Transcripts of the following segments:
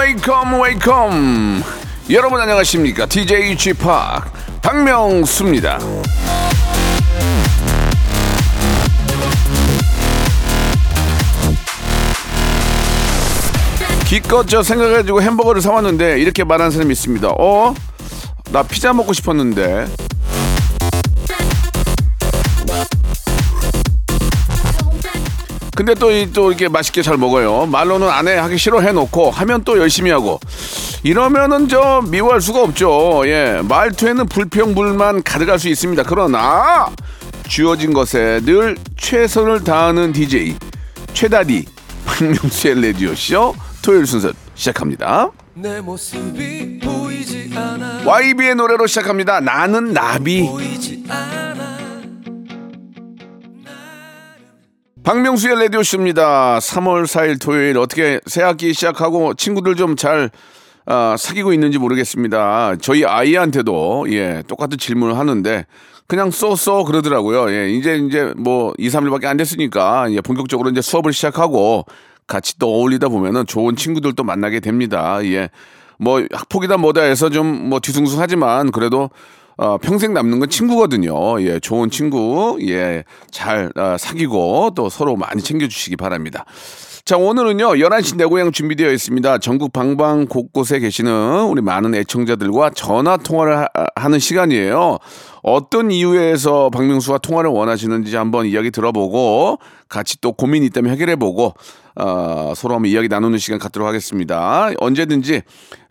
Wake up wake up 여러분 안녕하십니까? DJ G Park 박명수입니다. 기껏 저 생각해가지고 햄버거를 사왔는데 이렇게 말하는 사람이 있습니다. 어? 나 피자 먹고 싶었는데 근데 또, 이- 또 이렇게 맛있게 잘 먹어요. 말로는 안 해, 하기 싫어 해놓고 하면 또 열심히 하고. 이러면은 저 미워할 수가 없죠. 예. 말투에는 불평불만 가득할 수 있습니다. 그러나 주어진 것에 늘 최선을 다하는 DJ 최다디 박명수의 레디오쇼 토요일 순서 시작합니다. 내 모습이 보이지 않아 YB의 노래로 시작합니다. 나는 나비. 박명수의 라디오쇼입니다. 3월 4일 토요일 어떻게 새 학기 시작하고 친구들 좀잘 아, 사귀고 있는지 모르겠습니다. 저희 아이한테도 예 똑같은 질문을 하는데 그냥 쏘쏘 그러더라고요. 예 이제 이제 뭐 2, 3일밖에 안 됐으니까 예, 본격적으로 이제 수업을 시작하고 같이 또 어울리다 보면은 좋은 친구들도 만나게 됩니다. 예. 뭐 학폭이다 뭐다 해서 좀 뭐 뒤숭숭하지만 그래도 어, 평생 남는 건 친구거든요. 예, 좋은 친구, 예, 잘 어, 사귀고 또 서로 많이 챙겨주시기 바랍니다. 자, 오늘은요, 11시 내 고향 준비되어 있습니다. 전국 방방 곳곳에 계시는 우리 많은 애청자들과 전화 통화를 하, 하는 시간이에요. 어떤 이유에서 박명수와 통화를 원하시는지 한번 이야기 들어보고 같이 또 고민이 있다면 해결해보고 어, 서로 한번 이야기 나누는 시간 갖도록 하겠습니다. 언제든지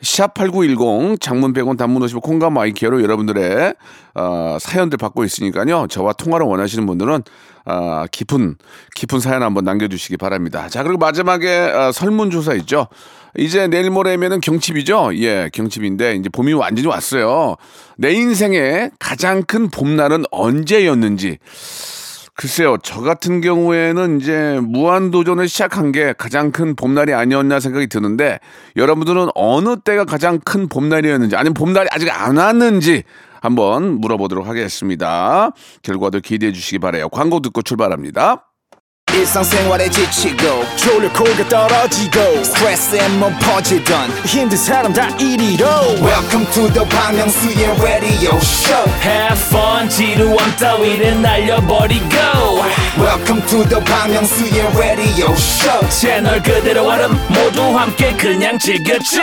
샵8910 장문 100원 단문 50원 콩과 마이케이로 여러분들의 어, 사연들 받고 있으니까요. 저와 통화를 원하시는 분들은 어, 깊은 깊은 사연 한번 남겨주시기 바랍니다. 자 그리고 마지막에 어, 설문조사 있죠. 이제 내일 모레면은 경칩이죠. 예, 경칩인데 이제 봄이 완전히 왔어요. 내 인생의 가장 큰 봄날은 언제였는지 글쎄요, 저 같은 경우에는 이제 무한도전을 시작한 게 가장 큰 봄날이 아니었나 생각이 드는데 여러분들은 어느 때가 가장 큰 봄날이었는지 아니면 봄날이 아직 안 왔는지 한번 물어보도록 하겠습니다. 결과도 기대해 주시기 바래요. 광고 듣고 출발합니다. 일상생활에 지치고, 졸려 코가 떨어지고, 스트레스에 몸 퍼지던, 힘든 사람 다 이리로. welcome to the Bang Myung-soo's radio show Have fun 지루함 따위를 날려버리고 welcome to the Bang Myung-soo's radio show 채널 그대로 얼음 모두 함께 그냥 즐겨줘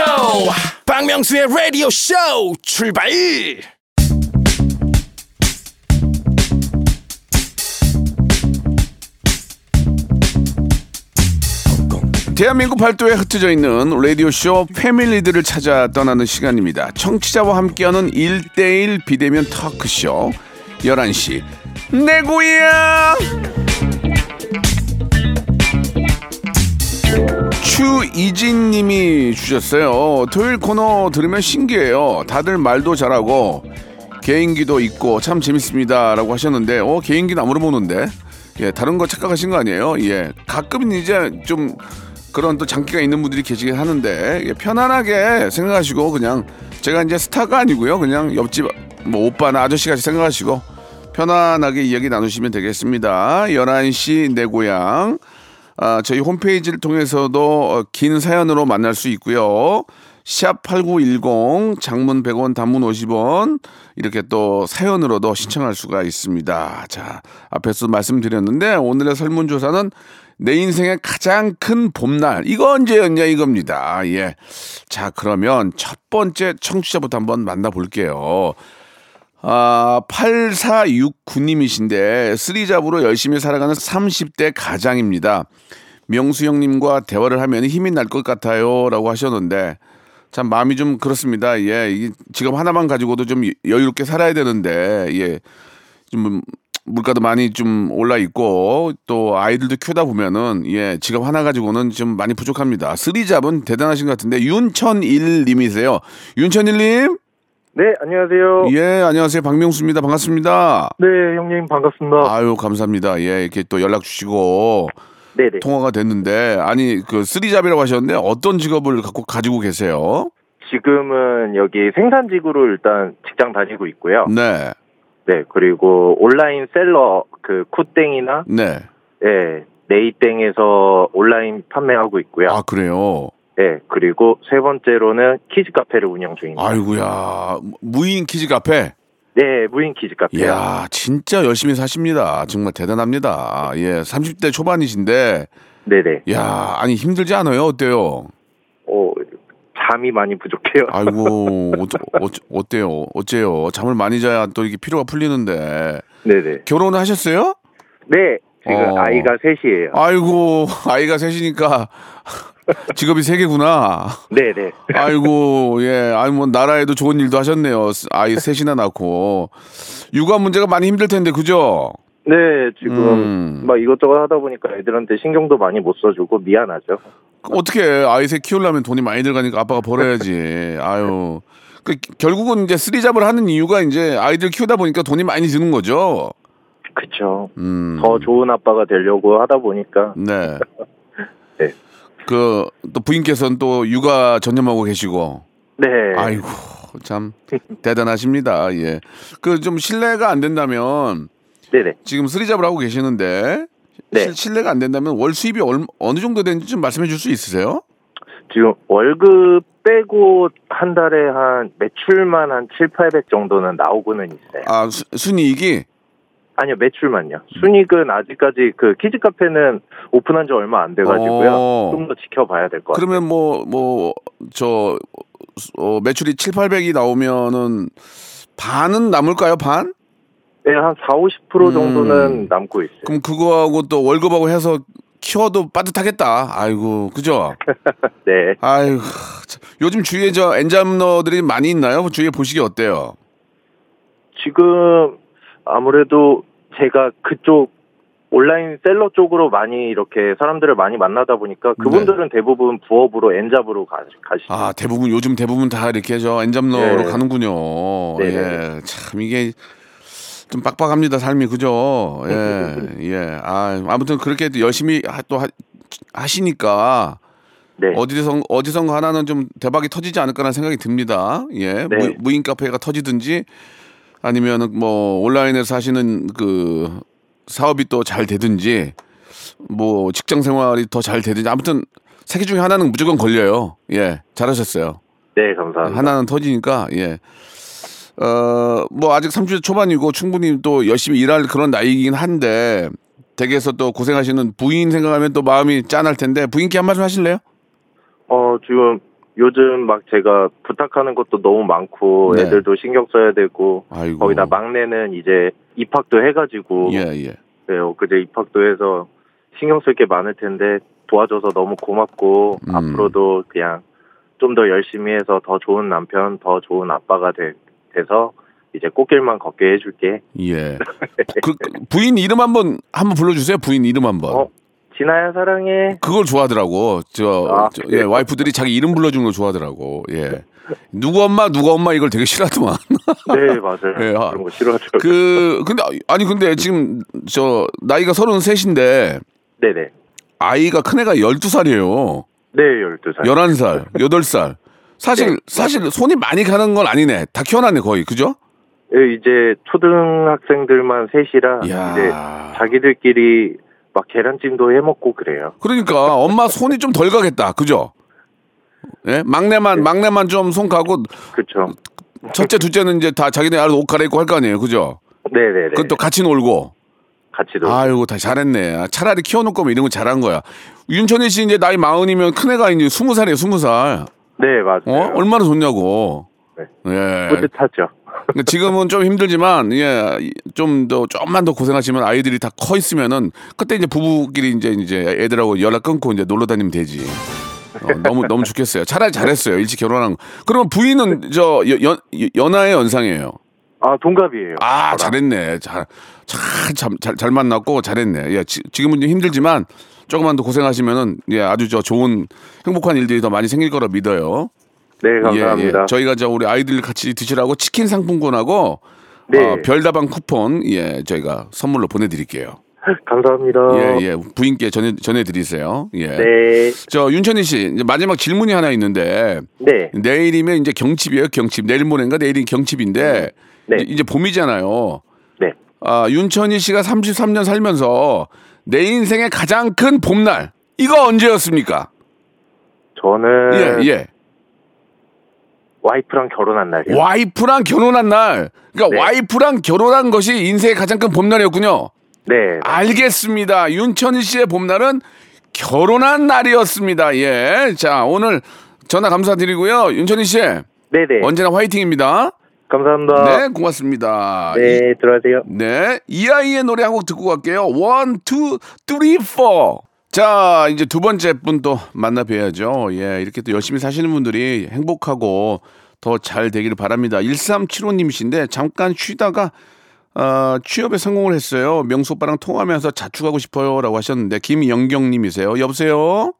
박명수의 라디오 쇼 출발 대한민국 발도에 흩어져 있는 라디오쇼 패밀리들을 찾아 떠나는 시간입니다. 청취자와 함께하는 1대1 비대면 터크쇼 11시 내 고향 추이진 님이 주셨어요. 토요일 코너 들으면 신기해요. 다들 말도 잘하고 개인기도 있고 참 재밌습니다. 라고 하셨는데, 어, 개인기는 안 물어보는데. 예, 다른 거 착각하신 거 아니에요? 예. 가끔 이제 좀 그런 또 장기가 있는 분들이 계시긴 하는데, 예, 편안하게 생각하시고 그냥 제가 이제 스타가 아니고요. 그냥 옆집 뭐 오빠나 아저씨 같이 생각하시고 편안하게 이야기 나누시면 되겠습니다. 11시 내 고향. 아, 저희 홈페이지를 통해서도 어, 긴 사연으로 만날 수 있고요. 샵 8910 장문 100원 단문 50원 이렇게 또 사연으로도 신청할 수가 있습니다. 자, 앞에서 말씀드렸는데 오늘의 설문조사는 내 인생의 가장 큰 봄날 이거 언제였냐 이겁니다. 예. 자, 그러면 첫 번째 청취자부터 한번 만나볼게요. 아, 8469님이신데, 쓰리잡으로 열심히 살아가는 30대 가장입니다. 명수 형님과 대화를 하면 힘이 날 것 같아요. 라고 하셨는데, 참 마음이 좀 그렇습니다. 예, 이 직업 하나만 가지고도 좀 여유롭게 살아야 되는데, 예, 좀 물가도 많이 좀 올라 있고, 또 아이들도 키우다 보면은, 예, 직업 하나 가지고는 좀 많이 부족합니다. 쓰리잡은 대단하신 것 같은데, 윤천일님이세요. 윤천일님? 네, 안녕하세요. 예, 안녕하세요. 박명수입니다. 반갑습니다. 네, 형님 반갑습니다. 아유, 감사합니다. 예, 이렇게 또 연락 주시고, 네네. 통화가 됐는데 아니 그 three job이라고 하셨는데 어떤 직업을 갖고 가지고 계세요? 지금은 여기 생산직으로 일단 직장 다니고 있고요. 네, 네, 그리고 온라인 seller 그 쿠땡이나 네. 예, 네이땡에서 온라인 판매하고 있고요. 아 그래요. 예, 그리고 세 번째로는 키즈 카페를 운영 중입니다. 아이고야 무인 키즈 카페. 네, 무인 키즈 카페요. 이야 진짜 열심히 사십니다. 정말 대단합니다. 예, 30대 초반이신데 네네. 야 아니 힘들지 않아요? 어때요? 어, 잠이 많이 부족해요. 아이고 어, 어, 어 때요? 어째요? 잠을 많이 자야 또 이게 피로가 풀리는데 네네. 결혼하셨어요? 네, 지금 어. 아이가 셋이에요. 아이고 아이가 셋이니까 직업이 세 개구나. 네네. 아이고 예 아니 뭐 나라에도 좋은 일도 하셨네요. 아이 셋이나 낳고 육아 문제가 많이 힘들 텐데 그죠? 네, 지금 음. 막 이것저것 하다 보니까 애들한테 신경도 많이 못 써주고 미안하죠. 어떻게 아이 셋 키우려면 돈이 많이 들어가니까 아빠가 벌어야지. 아유 그 결국은 이제 쓰리잡을 하는 이유가 이제 아이들 키우다 보니까 돈이 많이 드는 거죠. 그쵸. 음. 더 좋은 아빠가 되려고 하다 보니까 네. 네. 그 또 부인께서는 또 육아 전념하고 계시고 네. 아이고 참 대단하십니다. 예. 그 좀 신뢰가 안 된다면 네네. 지금 쓰리잡을 하고 계시는데 네. 실- 신뢰가 안 된다면 월 수입이 얼, 어느 정도 되는지 좀 말씀해 줄 수 있으세요? 지금 월급 빼고 한 달에 한 매출만 한 7, 800 정도는 나오고는 있어요. 아 수, 순이익이 아니요, 매출만요. 순익은 아직까지 그 키즈 카페는 오픈한 지 얼마 안 돼가지고요. 어. 좀더 지켜봐야 될 것 같아요. 그러면 뭐 뭐 저 어, 매출이 7, 800이 나오면은 반은 남을까요? 반? 네, 한 4, 50% 음. 정도는 남고 있어요. 그럼 그거하고 또 월급하고 해서 키워도 빠듯하겠다. 아이고, 그죠? 네. 아이고, 참. 요즘 주위에 저 엔잡러들이 많이 있나요? 주위에 보시기 어때요? 지금 아무래도 제가 그쪽 온라인 셀러 쪽으로 많이 이렇게 사람들을 많이 만나다 보니까 그분들은 대부분 부업으로 엔잡으로 가, 가시죠. 네. 아, 대부분 요즘 대부분 다 이렇게 저 엔잡러로 네. 가는군요. 네, 예, 참 이게 좀 빡빡합니다 삶이 그죠? 예, 예. 아, 아무튼 그렇게 열심히 하- 또 하, 하시니까 네. 어디서 어디선가 하나는 좀 대박이 터지지 않을까라는 생각이 듭니다. 예, 네. 무, 무인 카페가 터지든지 아니면은 뭐 온라인에서 하시는 그 사업이 또 잘 되든지 뭐 직장 생활이 더 잘 되든지 아무튼 세개 중에 하나는 무조건 걸려요. 예, 잘하셨어요. 네, 감사합니다. 하나는 터지니까 예. 어, 뭐 아직 30대 초반이고 충분히 또 열심히 일할 그런 나이이긴 한데 댁에서 또 고생하시는 부인 생각하면 또 마음이 짠할 텐데 부인께 한 말씀 하실래요? 어, 지금 요즘 막 제가 부탁하는 것도 너무 많고 네. 애들도 신경 써야 되고 아이고. 거기다 막내는 이제 입학도 해가지고 예, 예. 네, 엊그제 입학도 해서 신경 쓸 게 많을 텐데 도와줘서 너무 고맙고 음. 앞으로도 그냥 좀 더 열심히 해서 더 좋은 남편, 더 좋은 아빠가 돼, 돼서 이제 꽃길만 걷게 해줄게. 예. 그, 그 부인 이름 한번 한번 불러주세요. 부인 이름 한번. 어, 진아야 사랑해. 그걸 좋아하더라고. 저, 아, 저, 예? 와이프들이 자기 이름 불러주는 걸 좋아하더라고. 예. 누구 엄마, 누가 엄마 이걸 되게 싫어하더만. 네, 맞아요. 예, 아, 그런 거 싫어하죠. 그, 근데, 아니, 근데 지금 저, 나이가 33인데 네네. 아이가 큰 애가 12살이에요. 네, 12살. 11살, 8살. 사실, 네, 사실 손이 많이 가는 건 아니네. 다 키워놨네, 거의. 그죠? 예, 이제 초등학생들만 셋이라 이야. 이제 자기들끼리 막 계란찜도 해 먹고 그래요. 그러니까 엄마 손이 좀 덜 가겠다. 그죠? 예? 막내만, 막내만 좀 손 가고 그렇죠. 첫째, 둘째는 이제 다 자기네 알아서 옷 갈아입고 할 거 아니에요. 그죠? 네, 네, 네. 그것도 같이 놀고. 같이 놀. 아이고, 다 잘했네. 아, 차라리 키워놓을 거면 이런 거 잘한 거야. 윤천희 씨 이제 나이 마흔이면 큰애가 이제 스무 살이에요, 스무 살. 네, 맞아요. 어? 얼마나 좋냐고. 네. 예. 뿌듯하죠. 지금은 좀 힘들지만, 예, 좀 더, 좀만 더 고생하시면 아이들이 다 커 있으면은, 그때 이제 부부끼리 이제, 이제 애들하고 연락 끊고 이제 놀러 다니면 되지. 어, 너무, 너무 좋겠어요. 차라리 잘했어요. 일찍 결혼한 거. 그러면 부인은 저, 연, 연, 연하의 연상이에요. 아, 동갑이에요. 아, 저랑. 잘했네. 잘, 잘, 잘, 잘, 잘 만났고 잘했네. 예, 지, 지금은 좀 힘들지만 조금만 더 고생하시면은 예, 아주 저 좋은 행복한 일들이 더 많이 생길 거라 믿어요. 네, 감사합니다. 예, 예. 저희가 저 우리 아이들 같이 드시라고 치킨 상품권하고 네. 어, 별다방 쿠폰 예, 저희가 선물로 보내드릴게요. 감사합니다. 예, 예. 부인께 전해 전해드리세요. 예. 네. 저 윤천희 씨 이제 마지막 질문이 하나 있는데 네. 내일이면 이제 경칩이에요. 경칩. 내일 모레인가 내일이 경칩인데 네. 이제, 이제 봄이잖아요. 네. 아, 윤천희 씨가 33년 살면서 내 인생의 가장 큰 봄날 이거 언제였습니까? 저는 예, 예. 와이프랑 결혼한 날이요. 와이프랑 결혼한 날. 그러니까 네. 와이프랑 결혼한 것이 인생의 가장 큰 봄날이었군요. 네. 알겠습니다. 윤천희 씨의 봄날은 결혼한 날이었습니다. 예. 자, 오늘 전화 감사드리고요. 윤천희 씨. 네네. 언제나 화이팅입니다. 감사합니다. 네, 고맙습니다. 이- 네, 들어가세요. 네. 이 아이의 노래 한 곡 듣고 갈게요. One, two, three, four. 자, 이제 두 번째 분 또 만나 뵈야죠. 예, 이렇게 또 열심히 사시는 분들이 행복하고 더 잘 되기를 바랍니다. 1375님이신데 잠깐 쉬다가 어, 취업에 성공을 했어요. 명수 오빠랑 통화하면서 자축하고 싶어요. 라고 하셨는데, 김영경님이세요. 여보세요?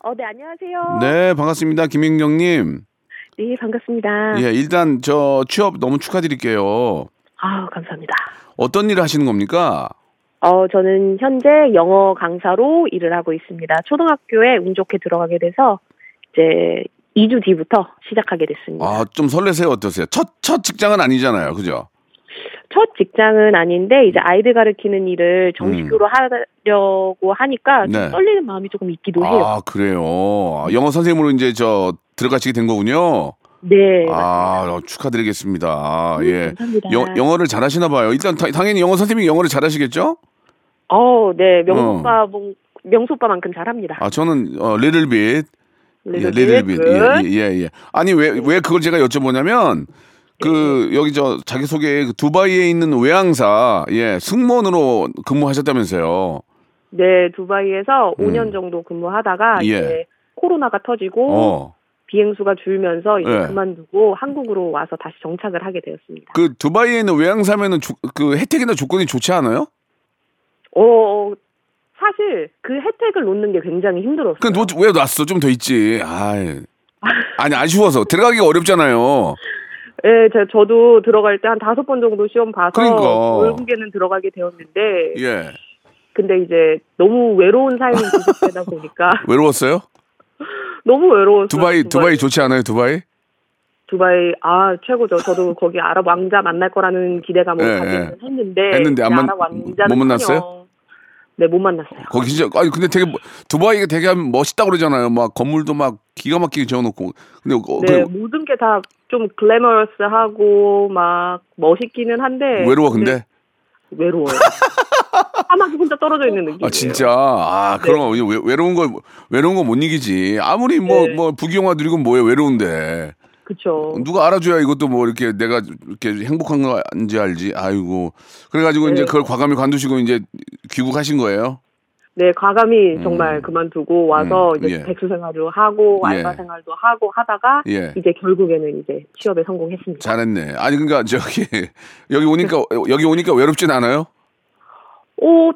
어, 네, 안녕하세요. 네, 반갑습니다. 김영경님. 네, 반갑습니다. 예, 일단 저 취업 너무 축하드릴게요. 아우, 감사합니다. 어떤 일을 하시는 겁니까? 어, 저는 현재 영어 강사로 일을 하고 있습니다. 초등학교에 운 좋게 들어가게 돼서 이제 2주 뒤부터 시작하게 됐습니다. 아, 좀 설레세요? 어떠세요? 첫, 첫 직장은 아니잖아요. 그죠? 첫 직장은 아닌데 이제 아이들 가르치는 일을 정식으로 하려고 하니까 좀 음. 네. 떨리는 마음이 조금 있기도 해요. 아, 그래요. 아, 영어 선생님으로 이제 저 들어가시게 된 거군요. 네. 아, 어, 축하드리겠습니다. 아, 예. 감사합니다. 영, 영어를 잘하시나 봐요. 일단 다- 당연히 영어 선생님이 영어를 잘하시겠죠? 어, 네. 어. 뭐, 명수 오빠만큼 잘합니다. 아, 저는 어, bit. 예, bit. good. 예, 예, 예. 아니, 왜, 왜 그걸 제가 여쭤보냐면, 그, 네. 여기 저, 자기 소개, 그 두바이에 있는 외항사, 예, 승무원으로 근무하셨다면서요. 네, 두바이에서 음. 5년 정도 근무하다가 예. 이제 코로나가 터지고 어. 비행수가 줄면서 이제 예. 그만두고 한국으로 와서 다시 정착을 하게 되었습니다. 그 두바이에 있는 외항사면은 조- 그 혜택이나 조건이 좋지 않아요? 어, 사실 그 혜택을 놓는 게 굉장히 힘들었어요. 그럼 너, 왜 놨어? 좀 더 있지. 아이. 아니, 아쉬워서. 들어가기가 어렵잖아요. 예, 제, 저도 들어갈 때 한 다섯 번 정도 시험 봐서 그러니까. 결국에는 들어가게 되었는데 예. 근데 이제 너무 외로운 삶이 계속되다 보니까 외로웠어요? 너무 외로웠어요. 두바이, 두바이 좋지 않아요, 두바이? 두바이 아 최고죠. 저도 거기 아랍 왕자 만날 거라는 기대감을 예, 가지고 예. 했는데 했는데 안그 만- 아랍 왕자는 못 만났어요? 네, 못 만났어요. 거기 진짜, 아니, 근데 되게, 뭐- 두바이가 되게 멋있다 고 그러잖아요. 막 건물도 막 기가 막히게 지어놓고. 근데, 어, 네, 그 모든 게 다 좀 글래머러스하고 막 멋있기는 한데 외로워, 근데? 외로워요. 사막에 혼자 떨어져 있는 느낌. 아, 진짜. 아, 그런 거, 외, 외로운 거, 외로운 거 못 이기지. 아무리 뭐, 네. 뭐, 부귀영화 누리고 뭐예요, 외로운데. 그쵸. 누가 알아줘야 이것도 뭐 이렇게 내가 이렇게 행복한 건지 알지. 아이고. 그래가지고 이제 네. 그걸 과감히 관두시고 이제 귀국하신 거예요. 네, 과감히 정말 그만두고 와서 음, 이제 예. 백수 생활도 하고 예. 알바 생활도 하고 하다가 예. 이제 결국에는 이제 취업에 성공했습니다. 잘했네. 아니 그러니까 저기 여기 오니까 여기 오니까 외롭진 않아요? 오,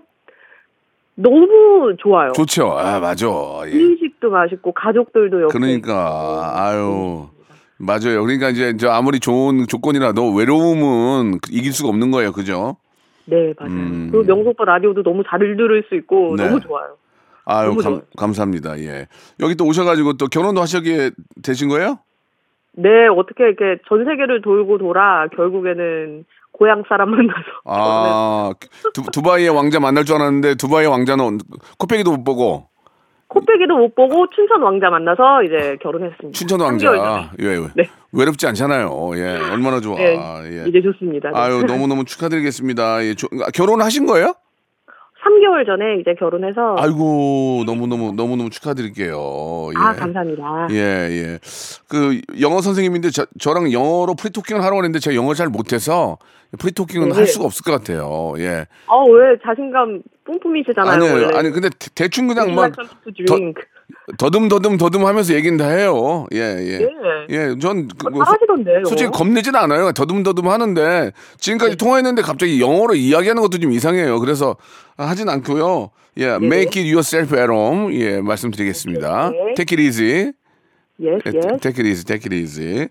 너무 좋아요. 좋죠. 아 맞아. 예. 음식도 맛있고 가족들도 옆에 그러니까 아유 맞아요. 그러니까 이제 저 아무리 좋은 조건이라도 외로움은 이길 수가 없는 거예요. 그죠? 네, 맞아요. 음. 그리고 명수 오빠 라디오도 너무 잘 들을 수 있고 네. 너무 좋아요. 아유 너무 감, 좋아요. 감사합니다. 예. 여기 또 오셔가지고 또 결혼도 하시게 되신 거예요? 네, 어떻게 이렇게 전 세계를 돌고 돌아 결국에는 고향 사람 만 나서 아 두, 두바이의 왕자 만날 줄 알았는데 두바이의 왕자는 코빼기도 못 보고 코빼기도 못 보고 춘천 왕자 만나서 이제 결혼했습니다. 춘천 3개월 전에. 왕자 예, 예. 네. 외롭지 않잖아요. 예, 얼마나 좋아. 네, 예. 이제 좋습니다. 네. 아유 너무 너무 축하드리겠습니다. 예, 조- 아, 결혼하신 거예요? 3개월 전에 이제 결혼해서 아이고 너무 너무 너무 너무 축하드릴게요. 예. 아, 감사합니다. 예, 예. 그 영어 선생님인데 저, 저랑 영어로 프리토킹을 하라고 했는데 제가 영어를 잘 못해서 프리토킹은 네. 할 수가 없을 것 같아요. 예. 어, 왜 자신감 뿜뿜이시잖아요. 아니에요. 원래. 아니 근데 대- 대충 그냥 막 to drink? 더듬 더듬 더듬 하면서 얘기는 다 해요. 예, 예. 네. 예, 전 그, 뭐, 잘하시던데요. 솔직히 겁내진 않아요. 더듬더듬 하는데 지금까지 통화했는데 갑자기 영어로 이야기하는 것도 좀 이상해요. 그래서 하진 않고요. 예, make it yourself at home. 예, 말씀드리겠습니다. 네. Take it easy. Yes, 예, yes. take it easy, take it easy.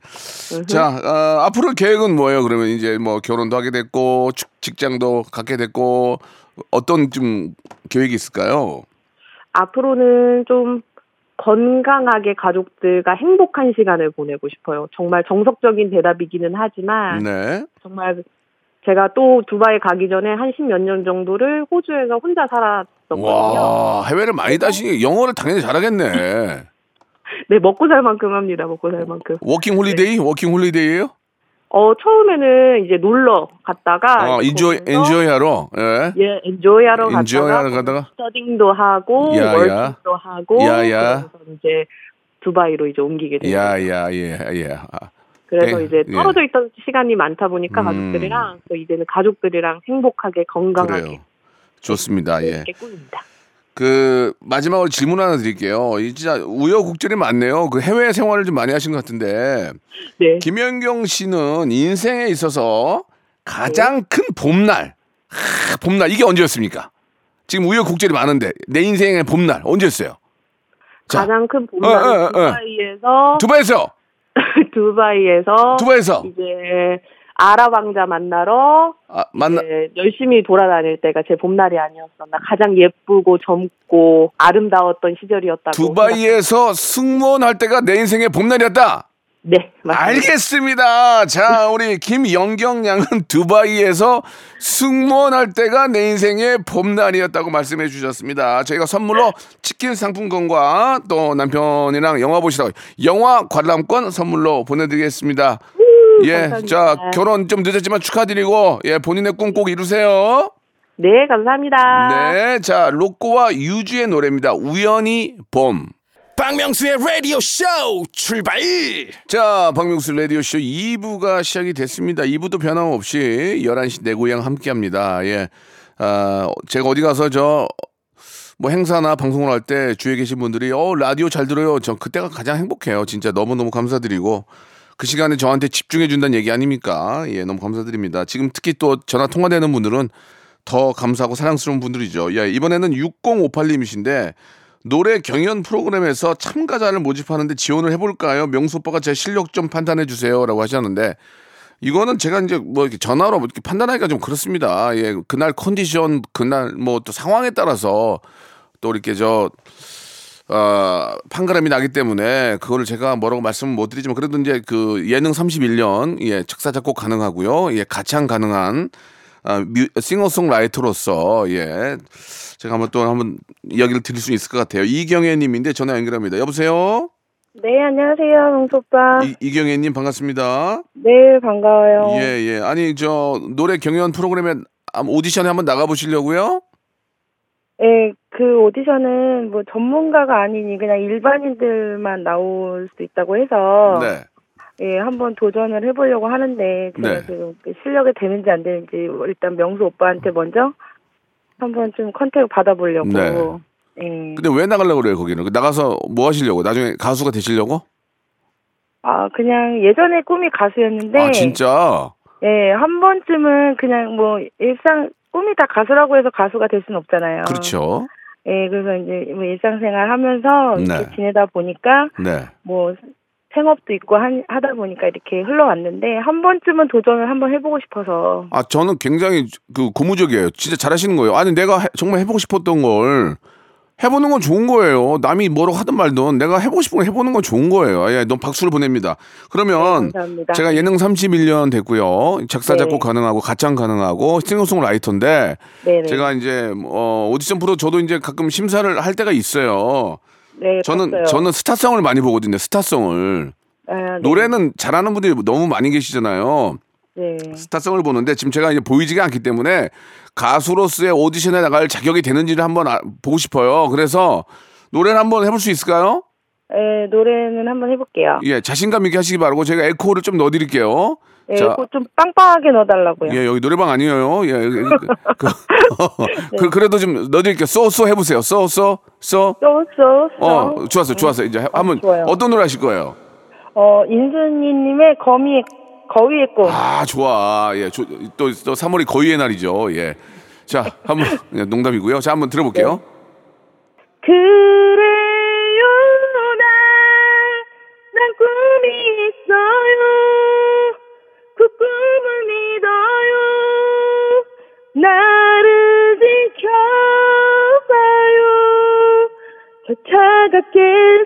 자, 어, 앞으로 계획은 뭐예요? 그러면 이제 뭐 결혼도 하게 됐고, 직- 직장도 갖게 됐고, 어떤 좀 계획이 있을까요? 앞으로는 좀 건강하게 가족들과 행복한 시간을 보내고 싶어요. 정말 정석적인 대답이기는 하지만 네. 정말 제가 또 두바이 가기 전에 한 십 몇 년 정도를 호주에서 혼자 살았었거든요. 와, 해외를 많이 다시니 영어를 당연히 잘하겠네. 네, 먹고 살 만큼 합니다. 먹고 살 만큼. 워킹 홀리데이? 워킹 홀리데이예요? 어, 처음에는 이제 놀러 갔다가 아, enjoy enjoy 하러. 예. 예, enjoy 하러 갔다가 하러 가다가 studying도 하고 yeah. working도 하고 yeah, yeah. 그래서 이제 두바이로 이제 옮기게 됐어요. yeah, yeah, 예, 예. 아, 그래서 예, 이제 예. 떨어져 있던 시간이 많다 보니까 음. 가족들이랑 또 이제는 가족들이랑 행복하게 건강하게 그래요. 좋습니다. 예. 꾸립니다. 그 마지막으로 질문 하나 드릴게요. 이 진짜 우여곡절이 많네요. 그 해외 생활을 좀 많이 하신 것 같은데 네. 김연경 씨는 인생에 있어서 가장 큰 봄날, 하, 봄날 이게 언제였습니까? 지금 우여곡절이 많은데 내 인생의 봄날 언제였어요? 자, 가장 큰 어, 봄날은 어, 어. 두바이에서 두바이에서 두바이에서 두바이에서 이제 아랍 왕자 만나러 아, 만나 이제 열심히 돌아다닐 때가 제 봄날이 아니었었나 가장 예쁘고 젊고 아름다웠던 시절이었다고 두바이에서 승무원할 때가 내 인생의 봄날이었다. 네 맞습니다. 알겠습니다. 자, 우리 김영경 양은 두바이에서 승무원할 때가 내 인생의 봄날이었다고 말씀해 주셨습니다. 저희가 선물로 치킨 상품권과 또 남편이랑 영화 보시라고 영화 관람권 선물로 보내드리겠습니다. 예, 감사합니다. 자, 결혼 좀 늦었지만 축하드리고, 예, 본인의 꿈 꼭 이루세요. 네 감사합니다. 네, 자, 로꼬와 유주의 노래입니다. 우연히 봄. 박명수의 라디오 쇼 출발 자, 박명수 라디오 쇼 2부가 시작이 됐습니다. 2부도 변함없이 11시 내 고향 함께 합니다. 예. 아, 제가 어디 가서 저, 뭐 행사나 방송을 할 때 주위에 계신 분들이, 어, 라디오 잘 들어요. 저 그때가 가장 행복해요. 진짜 너무너무 감사드리고. 그 시간에 저한테 집중해 준다는 얘기 아닙니까? 예, 너무 감사드립니다. 지금 특히 또 전화 통화되는 분들은 더 감사하고 사랑스러운 분들이죠. 예, 이번에는 6058님이신데 노래 경연 프로그램에서 참가자를 모집하는데 지원을 해볼까요? 명수 오빠가 제 실력 좀 판단해 주세요라고 하셨는데 이거는 제가 이제 뭐 이렇게 전화로 이렇게 판단하기가 좀 그렇습니다. 예, 그날 컨디션, 그날 뭐 또 상황에 따라서 또 이렇게 저 어, 판가름이 나기 때문에 그거를 제가 뭐라고 말씀을 못 드리지만 그래도 이제 그 예능 31년 예, 작사 작곡 가능하고요. 예, 가창 가능한 아, 뮤, 싱어송라이터로서 예. 제가 한번 또 한번 이야기를 드릴 수 있을 것 같아요. 이경혜 님인데 전화 연결합니다. 여보세요? 네 안녕하세요 명수 오빠. 이, 이경혜 님 반갑습니다. 네 반가워요. 예, 예. 아니 저 노래 경연 프로그램에 한 오디션에 한번 나가 보시려고요? 예, 그 오디션은 뭐 전문가가 아니니 그냥 일반인들만 나올 수 있다고 해서 네. 예, 한번 도전을 해보려고 하는데 제가 네. 지금 그 실력이 되는지 안 되는지 일단 명수 오빠한테 먼저 한번 좀 컨택을 받아보려고. 네. 예. 근데 왜 나가려고 그래요, 거기는? 그 나가서 뭐 하시려고? 나중에 가수가 되시려고? 아 그냥 예전에 꿈이 가수였는데. 아, 진짜? 예, 한 번쯤은 그냥 뭐 일상 꿈이 다 가수라고 해서 가수가 될 수는 없잖아요. 그렇죠. 예, 그래서 이제 뭐 일상생활 하면서 이렇게 네. 지내다 보니까 네. 뭐 생업도 있고 한, 하다 보니까 이렇게 흘러왔는데 한 번쯤은 도전을 한번 해보고 싶어서 아, 저는 굉장히 그 고무적이에요. 진짜 잘하시는 거예요. 아니, 내가 해- 정말 해보고 싶었던 걸 해보는 건 좋은 거예요. 남이 뭐라고 하든 말든 내가 해보고 싶은 거 해보는 건 좋은 거예요. 예, 너무 박수를 보냅니다. 그러면 네. 제가 예능 31년 됐고요. 작사, 네. 작곡 가능하고 가창 가능하고 싱어송라이터인데 네네. 제가 이제 어, 오디션 프로 저도 이제 가끔 심사를 할 때가 있어요. 네, 저는 봤어요. 저는 스타성을 많이 보거든요. 스타성을. 아, 네. 노래는 잘하는 분들이 너무 많이 계시잖아요. 네. 스타성을 보는데 지금 제가 이제 보이지가 않기 때문에 가수로서의 오디션에 나갈 자격이 되는지를 한번 아- 보고 싶어요. 그래서 노래를 한번 해볼 수 있을까요? 네, 노래는 한번 해볼게요. 예, 자신감 있게 하시기 바라고 제가 에코를 좀 넣어드릴게요. 네, 자, 그거 좀 빵빵하게 넣어달라고요. 예, 여기 노래방 아니에요. 예, 여기 그, 그, 그, 그래도 좀 넣어드릴게요. 쏘쏘 해보세요. 쏘쏘 쏘. 쏘쏘 어, 좋았어, 좋았어. 이제 한번 좋아요. 어떤 노래 하실 거예요? 어, 인순이님의 거미의 거위했고. 아, 좋아. 예, 조, 또, 또 3월이 거위의 날이죠. 예. 자, 한번, 예, 농담이고요. 자, 한번 들어볼게요. 네. 그래요, 누나. 난 꿈이 있어요. 그 꿈을 믿어요. 나를 지켜봐요. 저 차갑게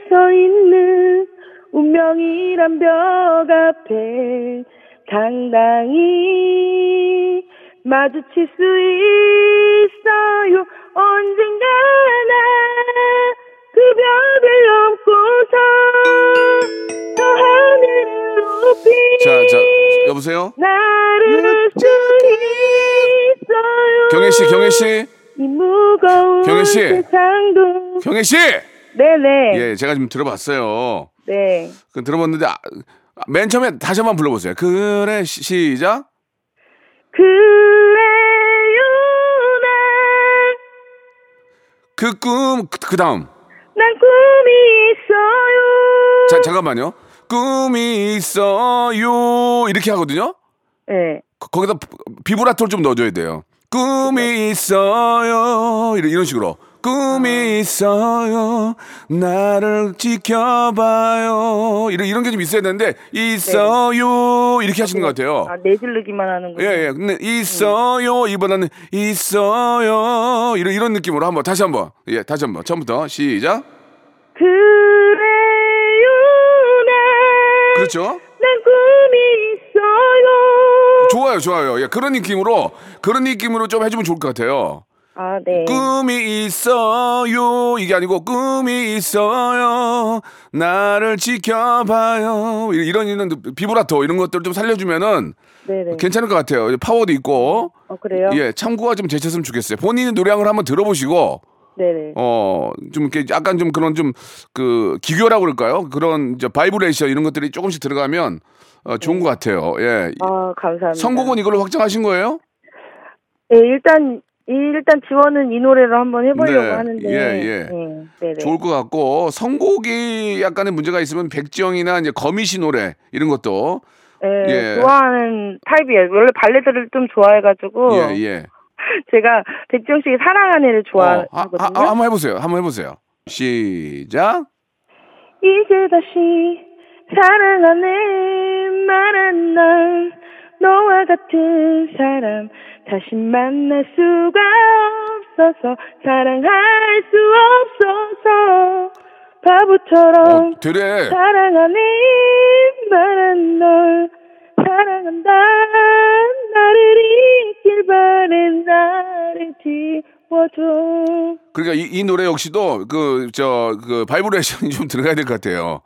서 있는 운명이란 벽 앞에 당당히 마주칠 수 있어요 언젠가나 그 벽을 넘고서 저 하늘을 높이 자, 자, 여보세요? 나를 수 있어요 경혜 씨, 경혜 씨, 이 무거운 경혜 씨. 세상도 경혜 씨. 네네 예, 제가 지금 들어봤어요. 네 그 들어봤는데 아, 맨 처음에 다시 한번 불러보세요. 그래 시- 시작. 그래요 그꿈그 다음. 난 꿈이 있어요 자 잠깐만요. 꿈이 있어요 이렇게 하거든요. 네 거- 거기다 비브라토를 좀 넣어줘야 돼요. 꿈이 있어요 이런, 이런 식으로. 꿈이 있어요 나를 지켜봐요 이런 이런 게 좀 있어야 되는데 있어요 이렇게 하시는 것 같아요. 아 내질르기만 하는군요 예, 예. 근데 있어요. 이보다는 있어요. 이런 이런 느낌으로 한번 다시 한번. 예, 다시 한번. 처음부터 시작. 그래요 난, 그렇죠? 난 꿈이 있어요 좋아요, 좋아요. 예, 그런 느낌으로 그런 느낌으로 좀 해주면 좋을 것 같아요. 아 네 꿈이 있어요. 이게 아니고 꿈이 있어요. 나를 지켜봐요. 이런 이런 비브라토 이런 것들 좀 살려주면은 네네 괜찮을 것 같아요. 파워도 있고. 어 그래요 예, 참고가 좀 되셨으면 좋겠어요. 노래한 걸 한번 들어보시고. 네네 어, 좀 이렇게 약간 좀 그런 좀 그 기교라고 그럴까요? 그런 이제 바이브레이션 이런 것들이 조금씩 들어가면 어, 좋은 것 같아요. 예. 아 감사합니다 선곡은 이걸로 확정하신 거예요? 예 일단 일단 지원은 이 노래로 한번 해보려고 네, 하는데 예, 예. 네, 네네. 좋을 것 같고 선곡이 약간의 문제가 있으면 백지영이나 이제 거미 씨 노래 이런 것도 예, 예. 좋아하는 타입이에요. 원래 발라드를 좀 좋아해가지고 예, 예. 제가 백지영 씨의 사랑한 애를 어, 아, 좋아하거든요. 아, 아, 한번 해보세요. 한번 해보세요. 시작. 이제 다시 사랑하네 말한 날 너와 같은 사람 다시 만날 수가 없어서 사랑할 수 없어서 바보처럼 어, 되래. 사랑하네 말한 널 사랑한다 나를 잊길 바래 나를 지워줘 그러니까 이, 이 노래 역시도 그 저그 바이브레이션이 좀 들어가야 될 것 같아요.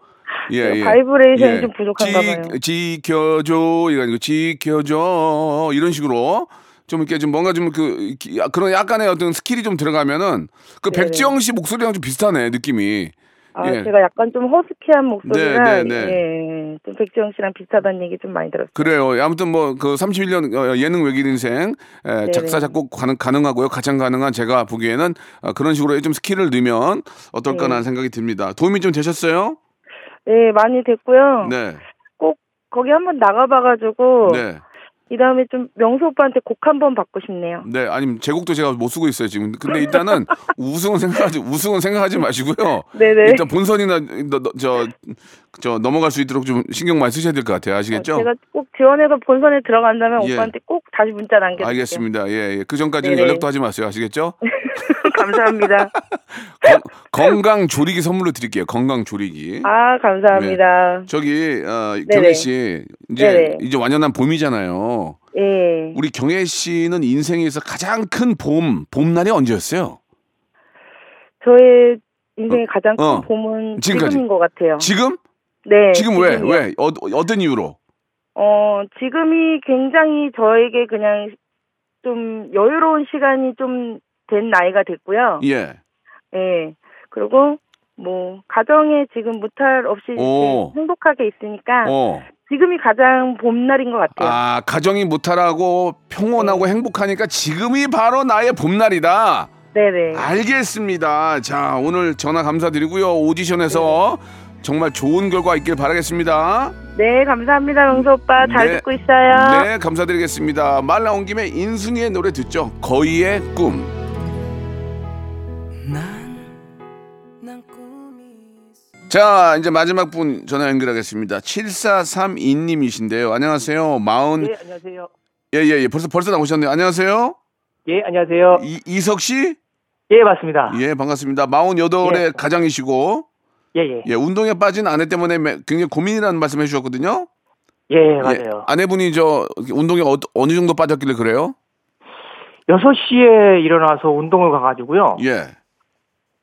예, 그 예. 바이브레이션이 좀 부족한가 봐요. 지, 지켜줘 이거 아니고 지켜줘 이런 식으로 좀 이렇게 좀 뭔가 좀 그 그런 약간의 어떤 스킬이 좀 들어가면은 그 네네. 백지영 씨 목소리랑 좀 비슷하네 느낌이. 아, 예. 제가 약간 좀 허스키한 목소리라 네, 네, 네. 예, 좀 백지영 씨랑 비슷하다는 얘기 좀 많이 들었어요. 그래요. 아무튼 뭐 그 31년 어, 예능 외길 인생 에, 네네. 작사 작곡 가능, 가능하고요. 가장 가능한 제가 보기에는 어, 그런 식으로 좀 스킬을 넣으면 어떨까라는 네. 생각이 듭니다. 도움이 좀 되셨어요? 네, 많이 됐고요. 네. 꼭 거기 한번 나가봐가지고 네. 이 다음에 좀 명수 오빠한테 곡 한 번 받고 싶네요. 네, 아니면 제 곡도 제가 못 쓰고 있어요 지금. 근데 일단은 우승은 생각하지 우승은 생각하지 마시고요. 네네. 일단 본선이나 저저 저 넘어갈 수 있도록 좀 신경 많이 쓰셔야 될 것 같아요. 아시겠죠? 제가 꼭 지원해서 본선에 들어간다면 예. 오빠한테 꼭 다시 문자 남겨드릴게요. 알겠습니다. 예, 예. 그 전까지는 네네. 연락도 하지 마세요. 아시겠죠? 감사합니다. 건- 건강 조리기 선물로 드릴게요. 건강 조리기. 아, 감사합니다. 저기 어, 네네. 경혜 씨 이제 네네. 이제 완연한 봄이잖아요. 예. 우리 경혜 씨는 인생에서 가장 큰 봄 봄날이 언제였어요? 저의 인생의 가장 큰 어. 봄은 지금까지. 지금인 것 같아요. 지금? 네. 지금 왜? 왜? 어, 어떤 이유로? 어, 지금이 굉장히 저에게 그냥 좀 여유로운 시간이 좀 된 나이가 됐고요. 예. 예. 그리고 뭐 가정에 지금 무탈 없이 오. 행복하게 있으니까 어. 지금이 가장 봄날인 것 같아요. 아, 가정이 무탈하고 평온하고 행복하니까 지금이 바로 나의 봄날이다. 네네. 알겠습니다. 자, 오늘 전화 감사드리고요. 오디션에서 정말 좋은 결과 있길 바라겠습니다. 네, 감사합니다, 명수 오빠. 잘 네. 듣고 있어요. 네, 감사드리겠습니다. 말 나온 김에 인순이의 노래 듣죠. 거의의 꿈. 자, 이제 마지막 분 전화 연결하겠습니다. 7432님이신데요. 안녕하세요. 마흔 예, 안녕하세요. 예, 예, 예. 벌써 벌써 나오셨네요. 안녕하세요. 예, 안녕하세요. 이, 이석 씨? 예, 맞습니다. 예, 반갑습니다. 48의 예. 가장이시고, 예, 예. 예, 운동에 빠진 아내 때문에 매- 굉장히 고민이라는 말씀 해주셨거든요. 예, 예, 맞아요. 아내분이 저 운동에 어, 어느 정도 빠졌길래 그래요? 6시에 일어나서 운동을 가가지고요. 예,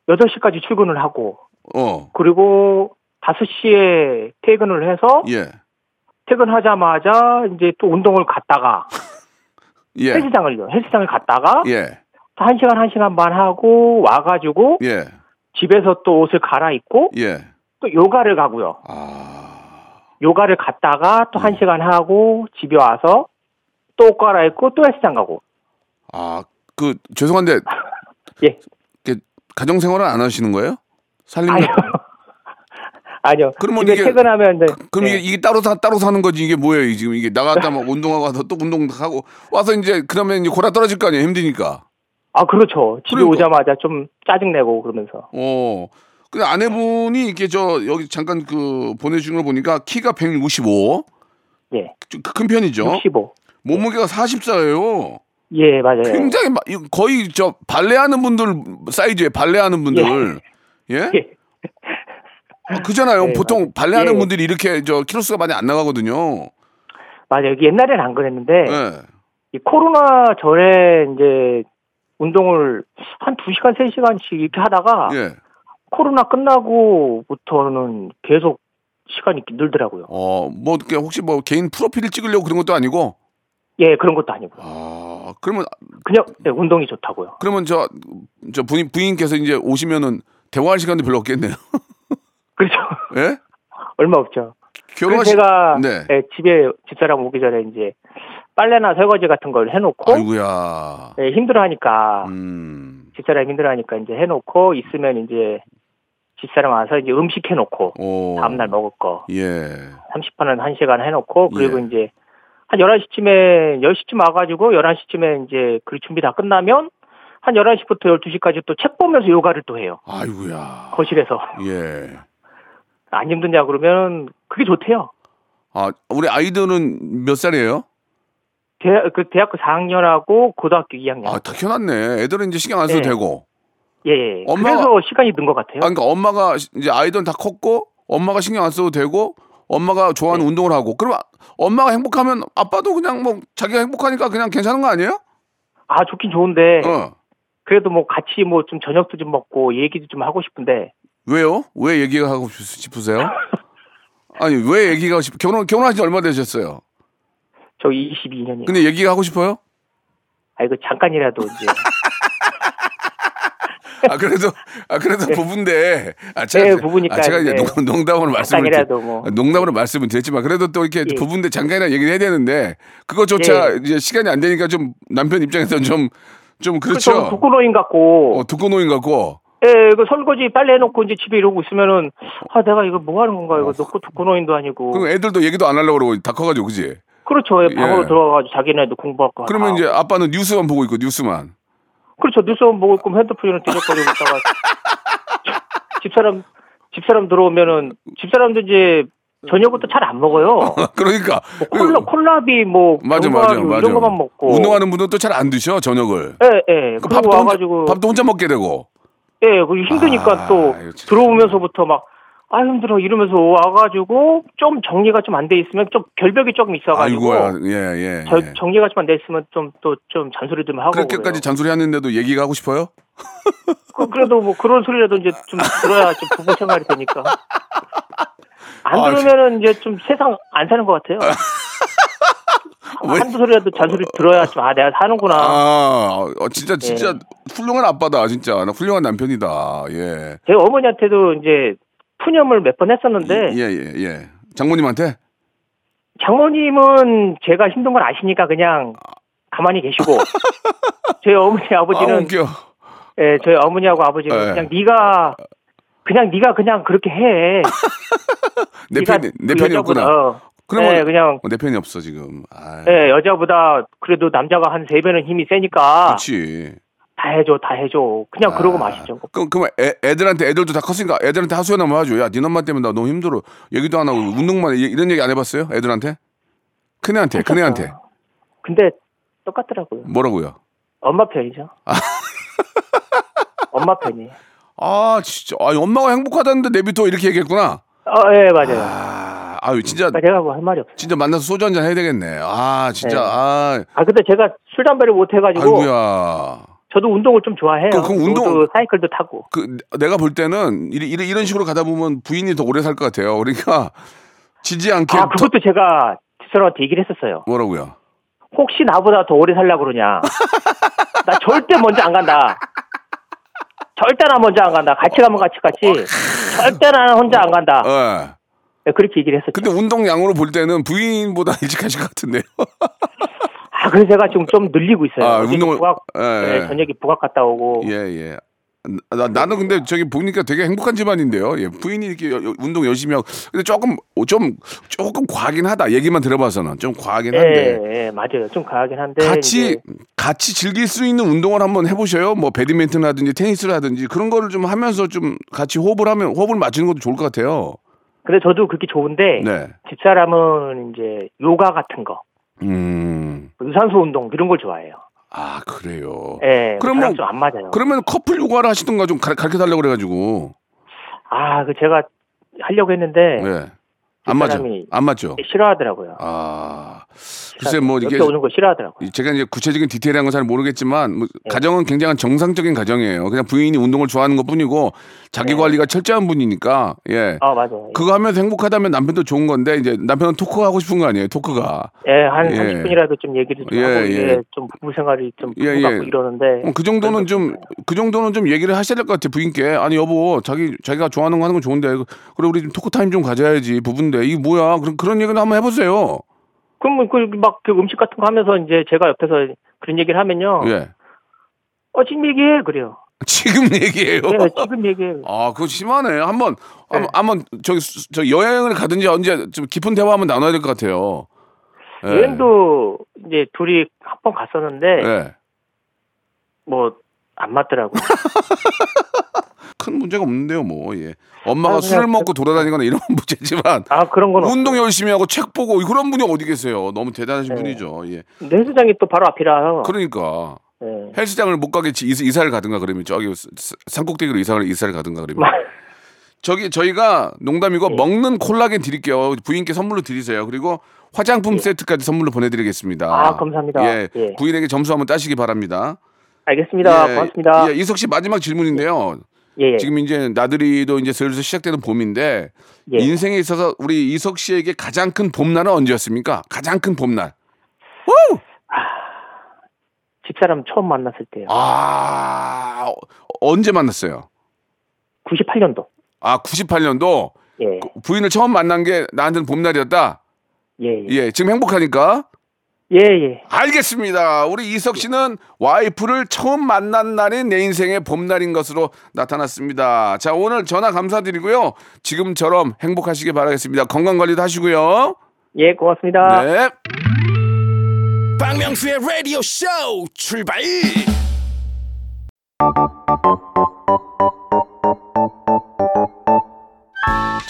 8시까지 출근을 하고, 어, 그리고 5시에 퇴근을 해서, 예, 퇴근하자마자 이제 또 운동을 갔다가, 예, 헬스장을요. 헬스장을 갔다가, 예, 또 1시간, 1시간 반 하고, 와가지고, 예, 집에서 또 옷을 갈아입고, 예. 또 요가를 가고요. 아, 요가를 갔다가 또 음. 1시간 하고, 집에 와서, 또 옷 갈아입고, 또 헬스장 가고. 아, 그 죄송한데, 예. 가정 생활은 안 하시는 거예요? 살림 아니요. 아니요. 그러면 이게- 퇴근하면, 네. 그럼 네. 이게, 이게 따로 사 따로 사는 거지 이게 뭐예요? 이 지금 이게 나갔다 막 운동하고 와서 또 운동하고 와서 이제 그러면 이제 골아 떨어질 거 아니에요? 힘드니까. 아, 그렇죠. 집에 그러니까. 오자마자 좀 짜증 내고 그러면서. 어. 근데 아내분이 이렇게 저 여기 잠깐 그 보내준 걸 보니까 키가 165. 예. 좀큰 편이죠. 65. 몸무게가 44예요. 예, 맞아요. 굉장히 거의 저 발레하는 분들 사이즈에 발레하는 분들. 예? 예. 아, 그잖아요. 예, 보통 발레하는 예. 분들이 이렇게 저 키로수가 많이 안 나가거든요. 맞아요. 이게 옛날에는 안 그랬는데, 예. 이 코로나 전에 이제 운동을 한 2시간, 3시간씩 이렇게 하다가, 예. 코로나 끝나고부터는 계속 시간이 늘더라고요. 어, 뭐 혹시 뭐 개인 프로필을 찍으려고 그런 것도 아니고 예, 그런 것도 아니고. 아, 그러면 그냥 네, 운동이 좋다고요. 그러면 저 저 부인 부인께서 이제 오시면은 대화할 시간도 별로 없겠네요. 그렇죠. 예? 얼마 없죠. 결혼하시 제가 네. 예, 집에 집사람 오기 전에 이제 빨래나 설거지 같은 걸 해놓고 아이고야. 예, 힘들어하니까 음. 집사람 힘들어하니까 이제 해놓고 있으면 이제 집사람 와서 이제 음식 해놓고 오. 다음날 먹을 거 예. 30분은 1 시간 해놓고 그리고 예. 이제 한 11시쯤에 10시쯤 와가지고 11시쯤에 이제 그 준비 다 끝나면 한 11시부터 12시까지 또 책 보면서 요가를 또 해요. 아이고야. 거실에서. 예. 안 힘드냐 그러면 그게 좋대요. 아, 우리 아이들은 몇 살이에요? 대학, 그 대학교 4학년하고 고등학교 2학년. 아, 다 키워놨네. 애들은 이제 신경 안 써도 네. 되고. 예, 예. 엄마가- 그래서 시간이 는것 같아요. 아, 그러니까 엄마가 시- 이제 아이들은 다 컸고 엄마가 신경 안 써도 되고 엄마가 좋아하는 네. 운동을 하고 그럼 아- 엄마가 행복하면 아빠도 그냥 뭐 자기가 행복하니까 그냥 괜찮은 거 아니에요? 아, 좋긴 좋은데 어. 그래도 뭐 같이 뭐 좀 저녁도 좀 먹고 얘기도 좀 하고 싶은데 왜요? 왜 얘기가 하고 싶- 싶으세요? 아니 왜 얘기가 싶 결혼 결혼하신 지 얼마 되셨어요? 저 22년이요. 근데 얘기가 하고 싶어요? 아, 이거 잠깐이라도 이제 아 그래도 아 그래도 부부인데 아 네, 부부니까 아, 제가 이제 네. 농, 농담으로 말씀을 이렇게- 뭐. 농담으로 말씀을 드렸지만 그래도 또 이렇게 예. 부부인데 잠깐이나 얘기를 해야 되는데 그것조차 예. 이제 시간이 안 되니까 좀 남편 입장에서는 좀좀 그렇죠. 저 독거노인 같고 어, 독거노인 같고 예, 그 설거지 빨래 해놓고 이제 집에 이러고 있으면은 아 내가 이거 뭐 하는 건가 이거 놓고 독거노인도 아니고 그럼 애들도 얘기도 안 하려고 그러고 다 커가지고 그지? 그렇죠. 예, 방으로 예. 들어가가지고 자기네도 공부할 거 그러면 다 이제 아빠는 뉴스만 보고 있고 뉴스만 그렇죠. 뉴스만 보고 있고 핸드폰을 뒤적거리고 있다가 집사람 집사람 들어오면은 집사람도 이제 저녁부터 잘 안 먹어요. 그러니까 뭐 콜라 콜라비 뭐 맞아 맞아 맞아 이런 것만 먹고 운동하는 분은 또 잘 안 드셔 저녁을 예, 예. 그 밥도 혼자, 와가지고 밥도 혼자 먹게 되고 예, 그리고 힘드니까 아, 또 참. 들어오면서부터 막 아 힘들어 이러면서 와가지고 좀 정리가 좀 안 돼 있으면 좀 결벽이 조금 있어가지고 아이고야 예예 저- 예. 정리가 좀 안 돼 있으면 좀 또 좀 잔소리 좀 하고 그렇게까지. 잔소리 하는데도 얘기가 하고 싶어요? 그, 그래도 뭐 그런 소리라도 이제 좀 들어야 좀 부부 생활이 되니까 안 아, 들으면은 이제 좀 세상 안 사는 것 같아요. 왜? 한두 소리라도 잔소리 들어야 좀 아 내가 사는구나. 아 어, 진짜 진짜 예. 훌륭한 아빠다 진짜 나 훌륭한 남편이다 예. 제 어머니한테도 이제 푸념을 몇 번 했었는데 예예 예, 예. 장모님한테? 장모님은 제가 힘든 걸 아시니까 그냥 가만히 계시고 저희 어머니 아 아버지는 웃겨. 예, 저희 어머니하고 아버지는 예. 그냥 네가 그냥 네가 그냥 그렇게 해. 내 편이 내그 편이 없구나. 어, 그러면 예, 그냥 어, 내 편이 없어 지금. 아 예, 여자보다 그래도 남자가 한 세 배는 힘이 세니까. 그렇지 다 해줘, 다 해줘. 그냥 그러고 아, 마시죠. 그럼 그럼 애, 애들한테 애들도 다 컸으니까 애들한테 하소연 한번 하죠 야네 엄마 때문에 나 너무 힘들어 얘기도 안 하고 운동만 해. 이런 얘기 안 해봤어요 애들한테 큰애한테 큰애한테 근데 똑같더라고요. 뭐라고요 엄마 편이죠. 엄마 팬이. 아 진짜 아 엄마가 행복하다는데 내비또 이렇게 얘기했구나. 어, 예, 맞아요. 아, 아유 진짜 제가 뭐 할 말이 없어요. 진짜 만나서 소주 한잔 해야 되겠네. 아 진짜 네. 아 아, 근데 제가 술, 담배를 못 해가지고, 아이고야. 저도 운동을 좀 좋아해요. 그- 그럼 운동- 사이클도 타고. 그 내가 볼 때는 이런 이런, 이런 식으로 가다 보면 부인이 더 오래 살 것 같아요. 그러니까 지지 않게 아, 그것도 제가 집사람한테 얘기를 했었어요. 뭐라고요? 혹시 나보다 더 오래 살려고 그러냐. 나 절대 먼저 안 간다. 절대 나 먼저 안 간다. 같이 가면 같이 같이. 절대 나는 혼자 안 간다. 예. 네, 그렇게 얘기를 했었죠. 근데 운동량으로 볼 때는 부인보다 일찍 하실 것 같은데요. 아, 그래서 제가 지금 좀 늘리고 있어요. 아, 운동을- 부각, 예, 네, 예. 저녁에 부각 갔다 오고. 예, 예. 나, 나는 근데 저기 보니까 되게 행복한 집안인데요. 예, 부인이 이렇게 여- 여- 운동 열심히 하고. 근데 조금, 좀, 조금 과하긴 하다. 얘기만 들어봐서는. 좀 과하긴 예, 한데. 예, 맞아요. 좀 가긴 한데. 같이, 이제 같이 즐길 수 있는 운동을 한번 해보셔요. 뭐, 배드민턴 하든지 테니스를 하든지 그런 거를 좀 하면서 좀 같이 호흡을 하면, 호흡을 맞추는 것도 좋을 것 같아요. 근데 저도 그렇게 좋은데 네. 집사람은 이제 요가 같은 거, 음. 유산소 운동 이런 걸 좋아해요. 아, 그래요. 예, 뭐- 좀안 맞아요. 그러면 커플 요가를 하시던가 좀 가, 르쳐 달라고 그래가지고. 아, 그 제가 하려고 했는데 예. 안 맞죠? 안 맞죠? 싫어하더라고요. 아. 글쎄, 뭐, 이게. 오는 거 싫어하더라고요. 제가 이제 구체적인 디테일한 건 잘 모르겠지만 뭐 네. 가정은 굉장히 정상적인 가정이에요. 그냥 부인이 운동을 좋아하는 것 뿐이고 자기 네. 관리가 철저한 분이니까 예. 아, 맞아요. 그거 하면서 행복하다면 남편도 좋은 건데 이제 남편은 토크 하고 싶은 거 아니에요. 토크가. 예, 한 예. 30분이라도 좀 얘기를 좀 예, 하고 예. 이게 좀 부부 생활이 좀 예, 예. 이러는데 어, 그 정도는 좀 그 정도는 좀 얘기를 하셔야 될 것 같아 부인께. 아니 여보 자기 자기가 좋아하는 거 하는 건 좋은데 그래 우리 좀 토크 타임 좀 가져야지 부부인데 이게 뭐야 그런 그런 얘기는 한번 해보세요. 그럼 그막 그 음식 같은 거 하면서 이제 제가 옆에서 그런 얘기를 하면요. 예. 어, 지금 얘기해 그래요. 지금 얘기해요. 예, 지금 얘기해. 아, 그거 심하네. 한번, 네. 한번, 한번, 저기, 수- 저 여행을 가든지 언제 좀 깊은 대화 한번 나눠야 될 것 같아요. 예. 여행도 이제 둘이 한 번 갔었는데 예. 뭐안 맞더라고. 큰 문제가 없는데요, 뭐, 예. 엄마가 아, 술을 그- 먹고 돌아다니거나 이런 문제지만, 아 그런 건 운동 열심히 하고 책 보고 그런 분이 어디 계세요. 너무 대단하신 네. 분이죠. 예. 없- 헬스장이 또 바로 앞이라. 그러니까. 예. 헬스장을 못 가게 이사- 이사를 가든가 그러면 저기 산꼭대기로 이사를, 이사를 가든가 그러면. 저기 저희가 농담이고 예. 먹는 콜라겐 드릴게요. 부인께 선물로 드리세요. 그리고 화장품 세트까지 선물로 보내드리겠습니다. 예. 아, 감사합니다. 예, 예. 부인에게 점수 한번 따시기 바랍니다. 알겠습니다. 예, 고맙습니다. 예, 이석 씨 마지막 질문인데요. 예, 예. 지금 이제 나들이도 이제 슬슬 시작되는 봄인데 예. 인생에 있어서 우리 이석 씨에게 가장 큰 봄날은 언제였습니까? 가장 큰 봄날. 집사람 처음 만났을 때요. 아 어, 언제 만났어요? 98년도. 아 98년도 예. 부인을 처음 만난 게 나한테는 봄날이었다. 예, 예. 예, 지금 행복하니까. 예, 예. 알겠습니다. 우리 이석 씨는 와이프를 처음 만난 날이 내 인생의 봄날인 것으로 나타났습니다. 자, 오늘 전화 감사드리고요. 지금처럼 행복하시길 바라겠습니다. 건강 관리도 하시고요. 예, 고맙습니다. 네. 박명수의 라디오 쇼 출발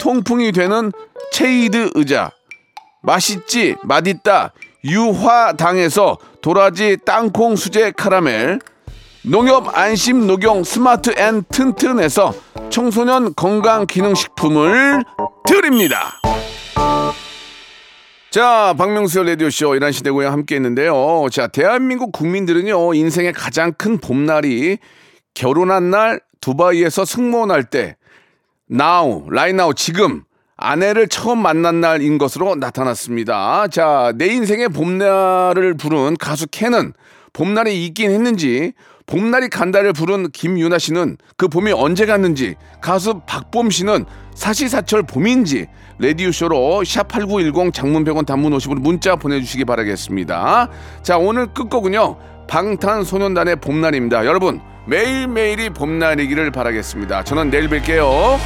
통풍이 되는 체이드 의자 맛있지 맛있다 유화당에서 도라지 땅콩 수제 카라멜 농협 안심 녹용 스마트 앤 튼튼에서 청소년 건강 기능식품을 드립니다. 자, 박명수의 라디오쇼 이란 시대고요 함께 했는데요. 자, 대한민국 국민들은요, 인생의 가장 큰 봄날이 결혼한 날, 두바이에서 승무원할 때, now, right now, 지금, 아내를 처음 만난 날인 것으로 나타났습니다. 자, 내 인생의 봄날을 부른 가수 캔은 봄날이 있긴 했는지, 봄날이 간다를 부른 김유나 씨는 그 봄이 언제 갔는지, 가수 박봄 씨는 사시사철 봄인지, 레디오쇼로 샵8910 장문 100원 단문 50원 문자 보내주시기 바라겠습니다. 자, 오늘 끝곡은요. 방탄소년단의 봄날입니다. 여러분, 매일매일이 봄날이기를 바라겠습니다. 저는 내일 뵐게요.